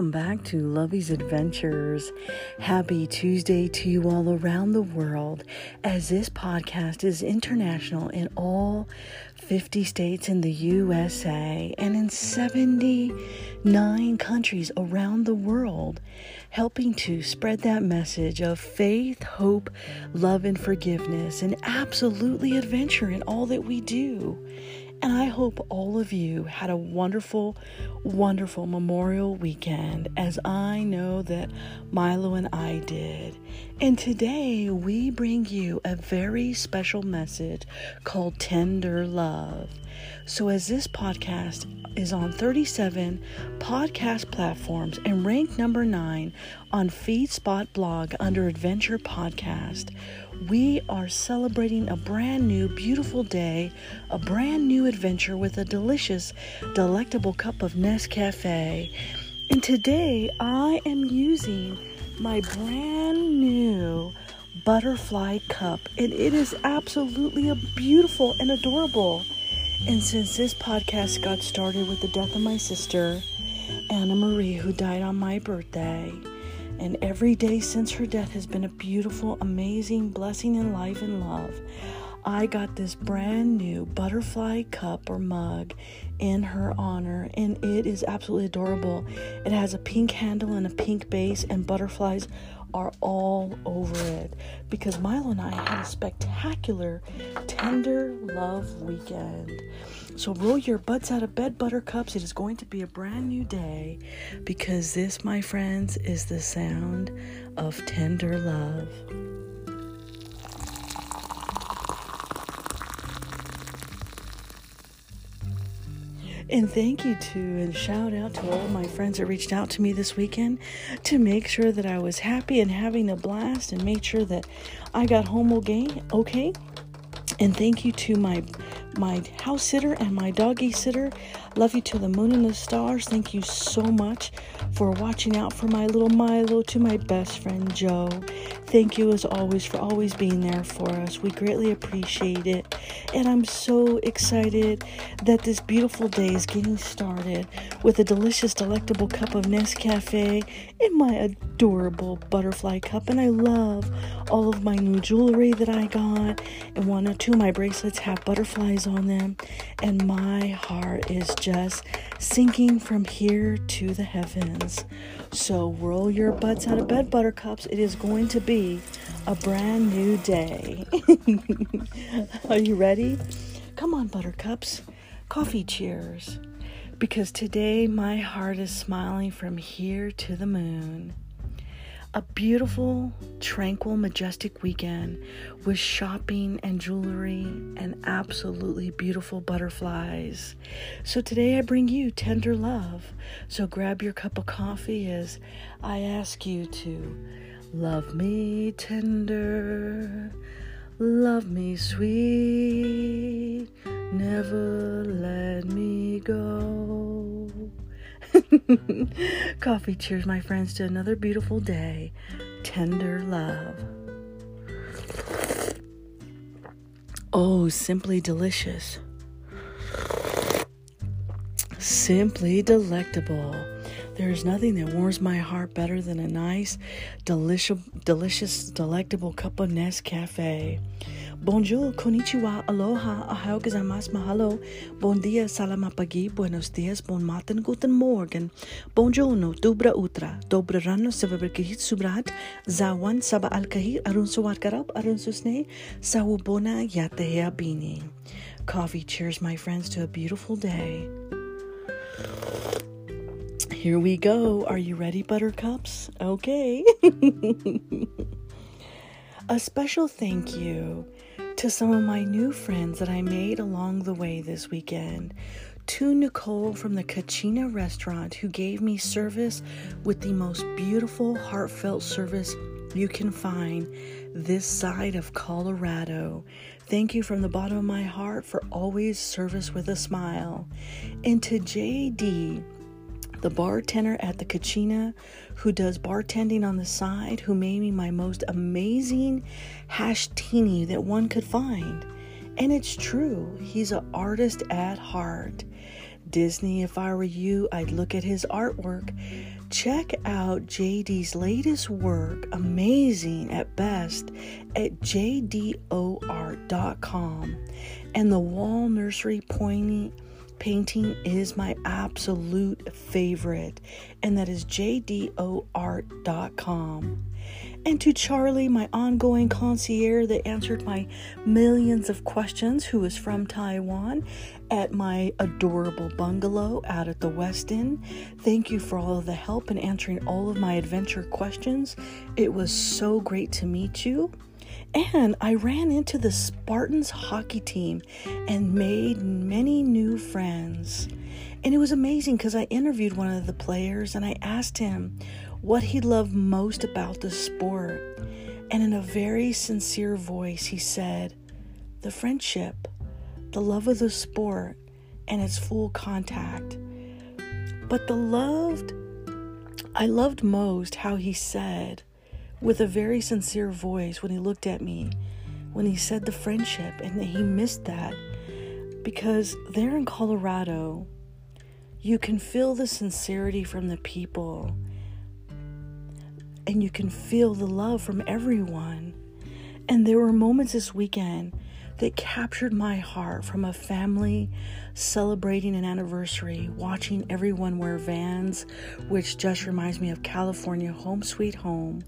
welcome back to Lovey's Adventures. Happy Tuesday to you all around the world, as this podcast is international in all 50 states in the USA and in 79 countries around the world, helping to spread that message of faith, hope, love, and forgiveness, and absolutely adventure in all that we do. And I hope all of you had a wonderful, wonderful Memorial weekend, as I know that Milo and I did. And today we bring you a very special message called Tender Love. So, as this podcast is on 37 podcast platforms and ranked number nine on FeedSpot blog under Adventure Podcast, we are celebrating a brand new, beautiful day, a brand new adventure with a delicious, delectable cup of Nescafe. And today I am using my brand new butterfly cup, and it is absolutely beautiful and adorable. And since this podcast got started with the death of my sister, Anna Marie, who died on my birthday, and every day since her death has been a beautiful, amazing blessing in life and love. I got this brand new butterfly cup or mug in her honor, and it is absolutely adorable. It has a pink handle and a pink base, and butterflies are all over it because Milo and I had a spectacular tender love weekend. So roll your butts out of bed, buttercups. It is going to be a brand new day because this, my friends, is the sound of tender love. And thank you to and shout out to all my friends that reached out to me this weekend to make sure that I was happy and having a blast and made sure that I got home okay. Okay. And thank you to my my house sitter and my doggy sitter. Love you to the moon and the stars. Thank you so much for watching out for my little Milo, to my best friend Joe. Thank you as always for always being there for us. We greatly appreciate it. And I'm so excited that this beautiful day is getting started with a delicious, delectable cup of Nescafe in my adorable butterfly cup. And I love all of my new jewelry that I got. And one or two of my bracelets have butterflies on them. And my heart is just sinking from here to the heavens. So roll your butts out of bed, buttercups. It is going to be a brand new day. Are you ready? Come on, buttercups. Coffee cheers. Because today my heart is smiling from here to the moon. A beautiful, tranquil, majestic weekend with shopping and jewelry and absolutely beautiful butterflies. So today I bring you tender love. So grab your cup of coffee as I ask you to love me tender, love me sweet, never let me go. Coffee cheers, my friends, to another beautiful day. Tender love. Oh, simply delicious. Simply delectable. There is nothing that warms my heart better than a nice, delicious, delicious, delectable cup of Nescafe. Bonjour, konnichiwa, aloha, ahau gozaimasu, mahalo, bon dia, salamapagi, buenos dias, bon matin, guten morgen, bonjourno, dobra utra, dobra rano, sababakahit subrat, zawan, saba alkahir, arun suwat karab, arun susne, sawubona, yatehea bini. Coffee cheers, my friends, to a beautiful day. Here we go. Are you ready, buttercups? Okay. a special thank you to some of my new friends that I made along the way this weekend. To Nicole from the Kachina restaurant, who gave me service with the most beautiful, heartfelt service you can find this side of Colorado. Thank you from the bottom of my heart for always service with a smile. And to JD, the bartender at the Kachina who does bartending on the side, who made me my most amazing hashtini that one could find. And it's true, he's an artist at heart. Disney, if I were you, I'd look at his artwork Check out JD's latest work, amazing at best, at jdoart.com. And the wall nursery pointing painting is my absolute favorite, and that is jdoart.com. And to Charlie, my ongoing concierge that answered my millions of questions, who is from Taiwan, at my adorable bungalow out at the Westin. Thank you for all of the help in answering all of my adventure questions. It was so great to meet you. And I ran into the Spartans hockey team and made many new friends. And it was amazing because I interviewed one of the players and I asked him what he loved most about the sport. And in a very sincere voice, he said, The friendship, the love of the sport, and its full contact. But the loved, I loved most how he said, with a very sincere voice when he looked at me, when he said the friendship, and that he missed that because there in Colorado, you can feel the sincerity from the people and you can feel the love from everyone. And there were moments this weekend that captured my heart from a family celebrating an anniversary, watching everyone wear vans, which just reminds me of California home sweet home,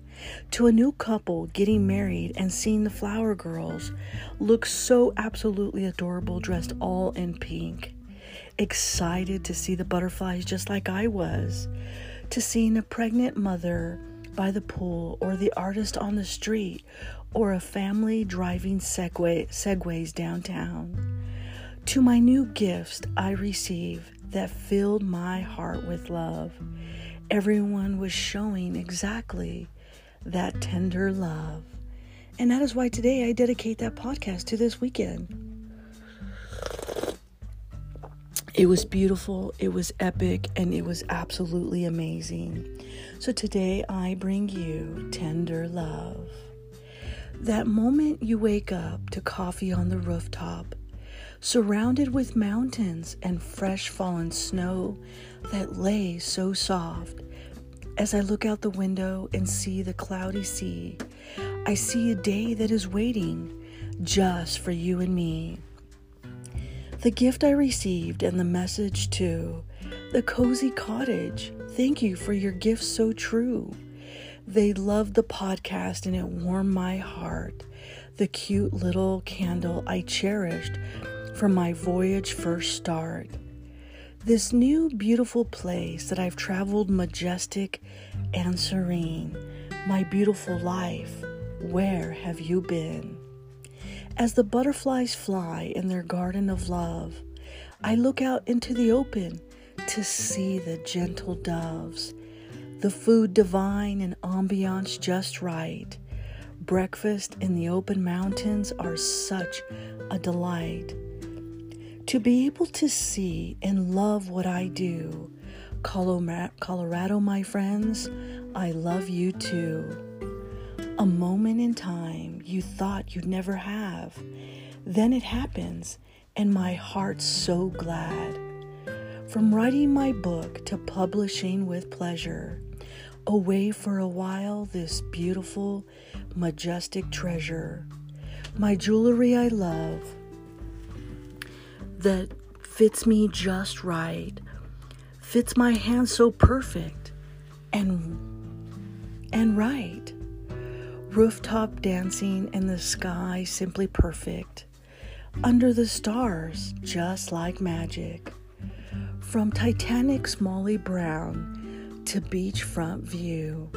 to a new couple getting married and seeing the flower girls look so absolutely adorable dressed all in pink. Excited to see the butterflies just like I was, to seeing a pregnant mother by the pool or the artist on the street or a family driving segway, segways downtown. To my new gifts I receive that filled my heart with love. Everyone was showing exactly that tender love. And that is why today I dedicate that podcast to this weekend. It was beautiful, it was epic, and it was absolutely amazing. So today I bring you tender love. That moment you wake up to coffee on the rooftop, surrounded with mountains and fresh fallen snow that lay so soft. As I look out the window and see the cloudy sea, I see a day that is waiting just for you and me. The gift I received and the message too. The cozy cottage. Thank you for your gift so true. They loved the podcast and it warmed my heart. The cute little candle I cherished from my voyage first start. This new beautiful place that I've traveled majestic and serene. My beautiful life, where have you been? As the butterflies fly in their garden of love, I look out into the open to see the gentle doves the food divine and ambiance just right. Breakfast in the open mountains are such a delight. To be able to see and love what I do, Colorado, my friends, I love you too. A moment in time you thought you'd never have. Then it happens, and my heart's so glad. From writing my book to publishing with pleasure, away for a while this beautiful, majestic treasure. My jewelry I love that fits me just right, fits my hand so perfect and and right. Rooftop dancing in the sky simply perfect. Under the stars, just like magic. From Titanic's Molly Brown to beachfront view,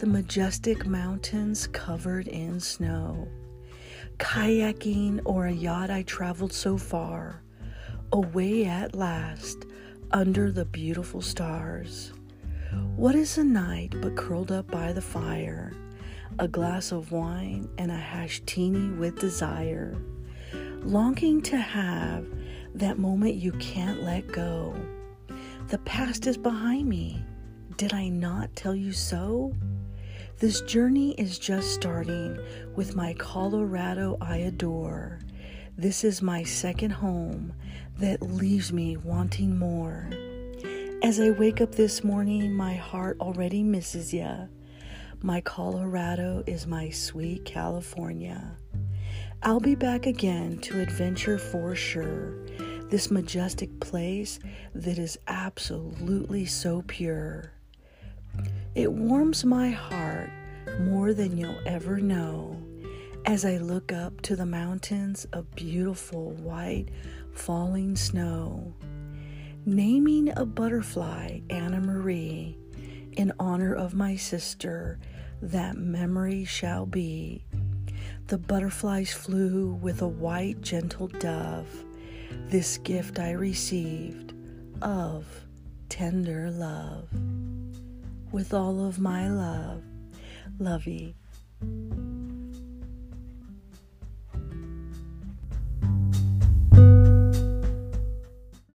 the majestic mountains covered in snow. Kayaking or a yacht, I traveled so far, away at last, under the beautiful stars. What is a night but curled up by the fire, a glass of wine and a hashtini with desire, longing to have that moment you can't let go. The past is behind me. Did I not tell you so? This journey is just starting with my Colorado I adore. This is my second home that leaves me wanting more. As I wake up this morning, my heart already misses ya. My Colorado is my sweet California. I'll be back again to adventure for sure. This majestic place that is absolutely so pure. It warms my heart more than you'll ever know as I look up to the mountains of beautiful white falling snow. Naming a butterfly Anna Marie in honor of my sister, that memory shall be. The butterflies flew with a white, gentle dove. This gift I received of tender love. With all of my love, Lovey.